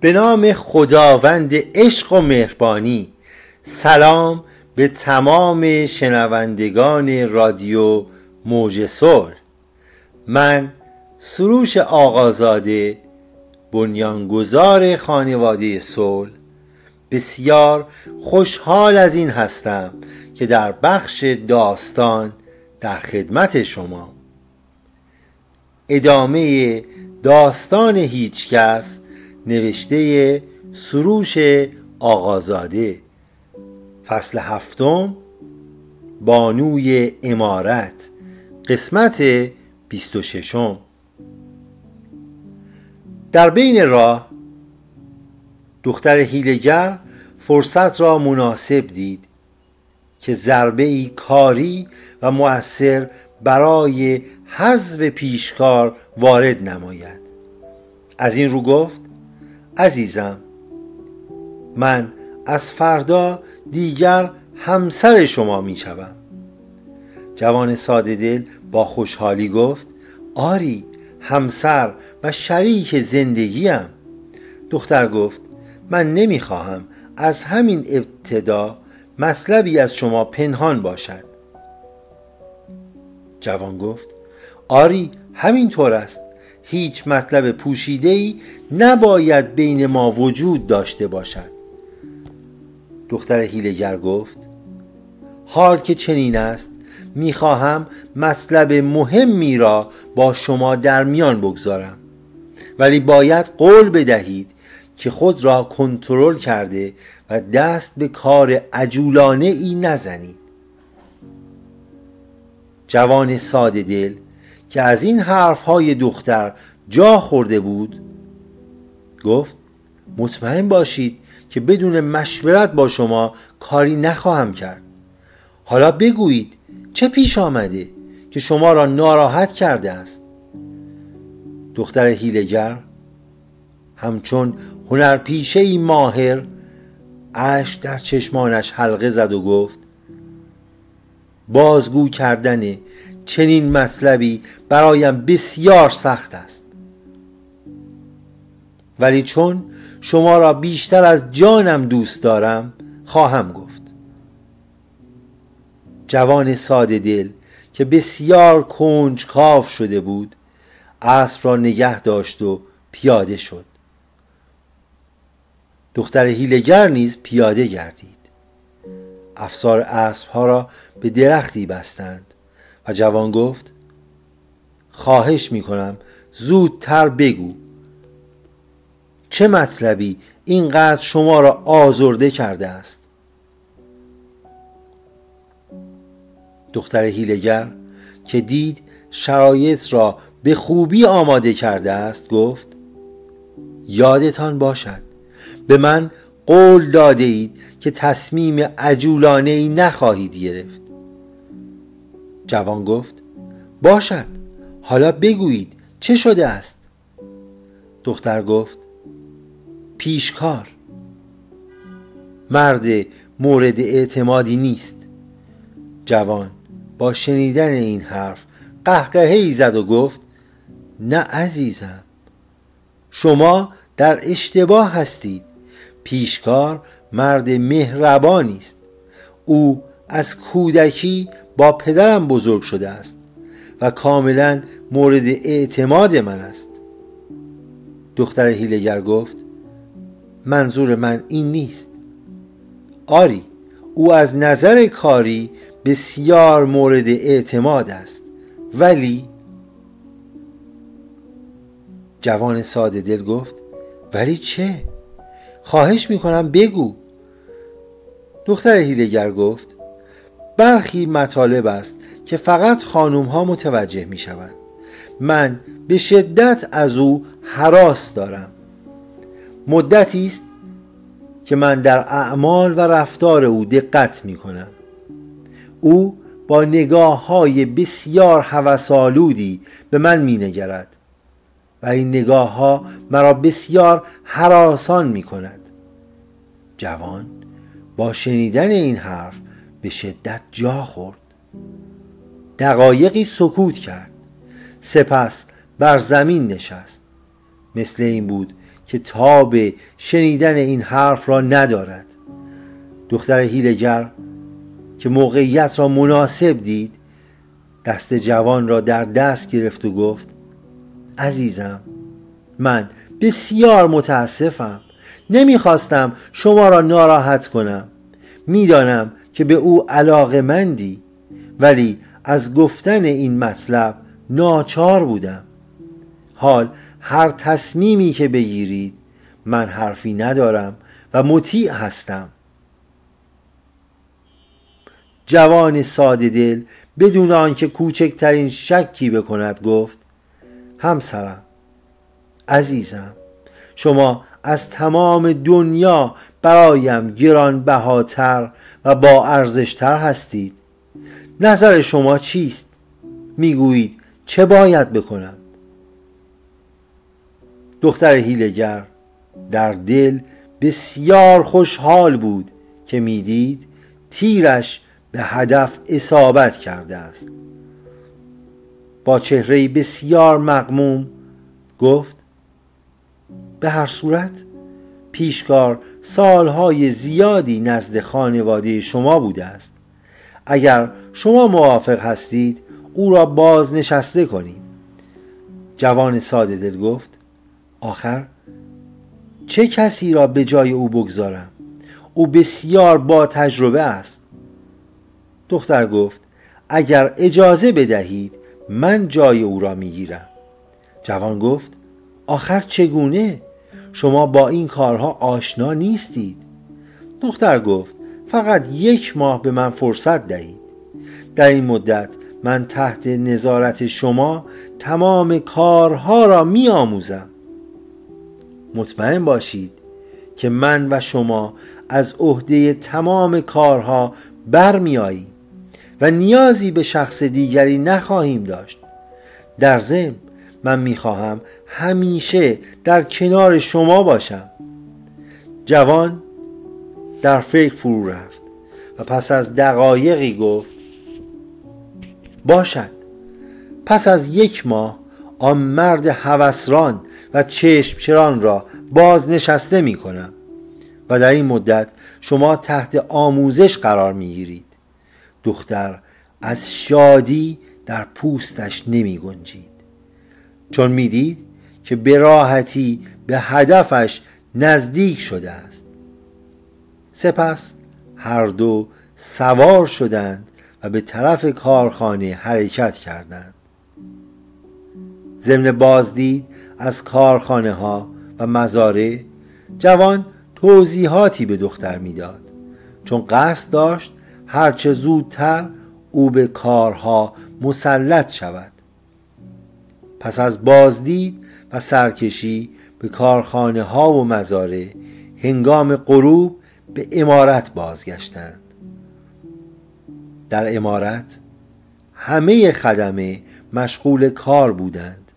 به نام خداوند عشق و مهربانی سلام به تمام شنوندگان رادیو موج من سروش آقازاده بنیانگذار خانواده صلح. بسیار خوشحال از این هستم که در بخش داستان در خدمت شما. ادامه داستان هیچکس نوشته سروش آقازاده فصل هفتم بانوی امارت. قسمت بیست و ششم. در بین راه دختر هیلگر فرصت را مناسب دید. که ضربه ای کاری و مؤثر برای حذف پیشکار وارد نماید. از این رو گفت عزیزم من از فردا دیگر همسر شما می شوم جوان ساده دل با خوشحالی گفت آری همسر و شریک زندگیم. دختر گفت من نمی‌خواهم از همین ابتدا مطلبی از شما پنهان باشد. جوان گفت آری همینطور است. هیچ مطلب پوشیده ای نباید بین ما وجود داشته باشد. دختر هیلگر گفت حال که چنین است می‌خواهم مطلب مهمی را با شما در میان بگذارم. ولی باید قول بدهید که خود را کنترل کرده و دست به کار عجولانه ای نزنید جوان ساده دل که از این حرف های دختر جا خورده بود گفت مطمئن باشید که بدون مشورت با شما کاری نخواهم کرد. حالا بگویید چه پیش آمده که شما را ناراحت کرده است؟ دختر هیلگر همچون هنرپیشه ای ماهر. اش در چشمانش حلقه زد و گفت بازگو کردن چنین مطلبی برایم بسیار سخت است. ولی چون شما را بیشتر از جانم دوست دارم خواهم گفت. جوان ساده دل که بسیار کنج کاف شده بود اسب را نگه داشت و پیاده شد. دختر هیلگر نیز پیاده گردید. افسار اسب ها را به درختی بستند و جوان گفت خواهش می کنم زودتر بگو. چه مطلبی اینقدر شما را آزرده کرده است؟ دختر هیلگر که دید شرایط را به خوبی آماده کرده است گفت یادتان باشد به من قول داده اید که تصمیم عجولانه ای نخواهید گرفت. جوان گفت باشد حالا بگویید چه شده است؟ دختر گفت پیشکار. مرد مورد اعتمادی نیست. جوان با شنیدن این حرف قهقهه ای زد و گفت نه عزیزم شما در اشتباه هستید. پیشکار مرد مهربانی است. او از کودکی با پدرم بزرگ شده است و کاملا مورد اعتماد من است. دختر هیلگر گفت منظور من این نیست. آری او از نظر کاری بسیار مورد اعتماد است ولی جوان ساده دل گفت ولی چه؟ خواهش می‌کنم بگو. دختر هیلگر گفت برخی مطالب است که فقط خانوم ها متوجه می شوند من به شدت از او حراس دارم. مدتی است که من در اعمال و رفتار او دقت می کنم او با نگاه های بسیار حوسالودی به من می نگرد این نگاه ها مرا بسیار حراسان می کند جوان با شنیدن این حرف به شدت جا خورد. دقایقی سکوت کرد. سپس بر زمین نشست. مثل این بود که تاب شنیدن این حرف را ندارد. دختر هیلگر که موقعیت را مناسب دید دست جوان را در دست گرفت و گفت عزیزم من بسیار متاسفم. نمی‌خواستم شما را ناراحت کنم. می‌دانم که به او علاقه مندی ولی از گفتن این مطلب ناچار بودم. حال هر تصمیمی که بگیرید من حرفی ندارم و مطیع هستم. جوان ساده دل بدون آنکه کوچکترین شکی بکند گفت همسرم عزیزم شما از تمام دنیا برایم گرانبهاتر و با ارزشتر هستید. نظر شما چیست؟ می‌گویید چه باید بکنم؟ دختر هیلگر در دل بسیار خوشحال بود که می‌دید تیرش به هدف اصابت کرده است. با چهره بسیار مقموم گفت به هر صورت پیشکار سالهای زیادی نزد خانواده شما بوده است. اگر شما موافق هستید او را بازنشسته کنیم. جوان ساده دل گفت آخر چه کسی را به جای او بگذارم؟ او بسیار با تجربه است. دختر گفت اگر اجازه بدهید من جای او را می‌گیرم. جوان گفت آخر چگونه؟ شما با این کارها آشنا نیستید. دختر گفت فقط یک ماه به من فرصت دهید. در این مدت من تحت نظارت شما تمام کارها را می آموزم مطمئن باشید که من و شما از عهده تمام کارها برمیاییم و نیازی به شخص دیگری نخواهیم داشت. در ضمن من می‌خواهم همیشه در کنار شما باشم. جوان در فکر فرو رفت و پس از دقایقی گفت باشد. پس از یک ماه آن مرد هوسران و چشم چران را بازنشسته می و در این مدت شما تحت آموزش قرار می گیرید دختر از شادی در پوستش نمی گنجید. چون می‌دید که به راحتی به هدفش نزدیک شده است. سپس هر دو سوار شدند و به طرف کارخانه حرکت کردند. ضمن بازدید از کارخانه ها و مزارع جوان توضیحاتی به دختر می‌داد. چون قصد داشت هرچه زودتر او به کارها مسلط شود. پس از بازدید و سرکشی به کارخانه ها و مزارع هنگام غروب به امارت بازگشتند. در امارت همه خدمه مشغول کار بودند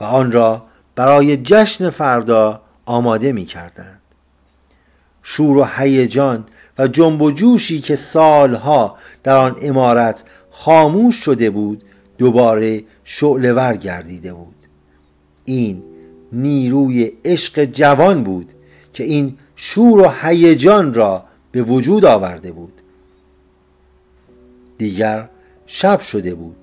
و آن را برای جشن فردا آماده می کردند شور و هیجان و جنب و جوشی که سالها در آن امارت خاموش شده بود دوباره شعلور گردیده بود. این نیروی عشق جوان بود که این شور و هیجان را به وجود آورده بود. دیگر شب شده بود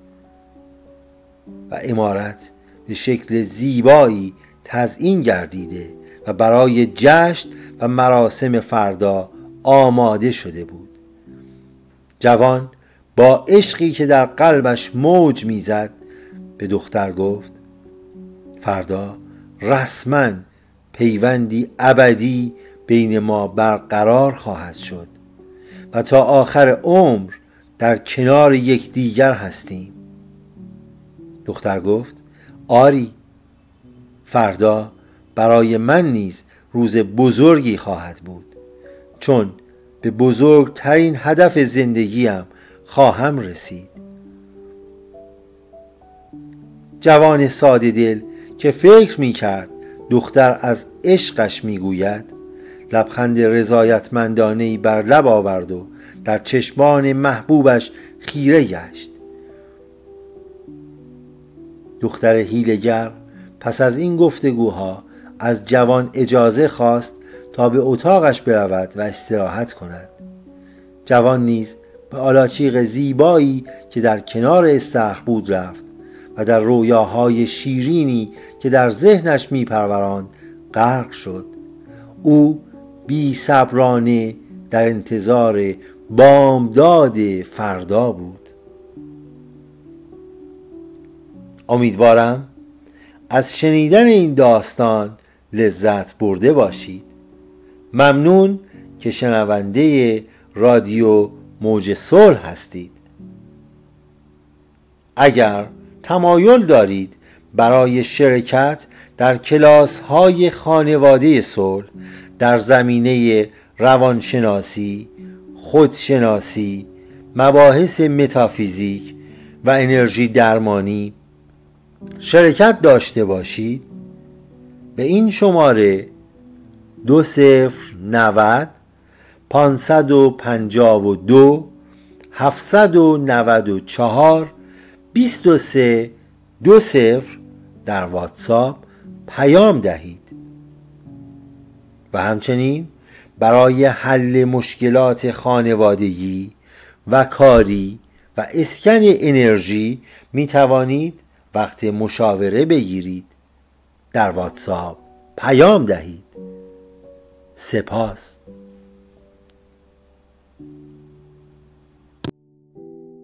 و امارت به شکل زیبایی تزئین گردیده و برای جشن و مراسم فردا آماده شده بود. جوان با عشقی که در قلبش موج می‌زد به دختر گفت فردا رسما پیوندی ابدی بین ما برقرار خواهد شد و تا آخر عمر در کنار یکدیگر هستیم. دختر گفت آری فردا برای من نیز روز بزرگی خواهد بود. چون به بزرگترین هدف زندگیم خواهم رسید. جوان ساده دل که فکر می کرد دختر از عشقش می گوید لبخند رضایتمندانه بر لب آورد و در چشمان محبوبش خیره گشت. دختر هیلگر پس از این گفتگوها از جوان اجازه خواست تا به اتاقش برود و استراحت کند. جوان نیز به آلاچیق زیبایی که در کنار استخر بود رفت و در رویاهای شیرینی که در ذهنش میپروراند غرق شد. او بی صبرانه در انتظار بامداد فردا بود. امیدوارم از شنیدن این داستان لذت برده باشید. ممنون که شنونده رادیو موج صلح هستید. اگر تمایل دارید برای شرکت در کلاس های خانواده صلح در زمینه روانشناسی، خودشناسی، مباحث متافیزیک و انرژی درمانی شرکت داشته باشید. به این شماره دو صفر نود پانصد و پنجاه و دو هفتصد و نود و چهار بیست و سه دو صفر در واتساپ پیام دهید. و همچنین برای حل مشکلات خانوادگی و کاری و اسکن انرژی می توانید وقت مشاوره بگیرید. در واتساپ پیام دهید. سپاس.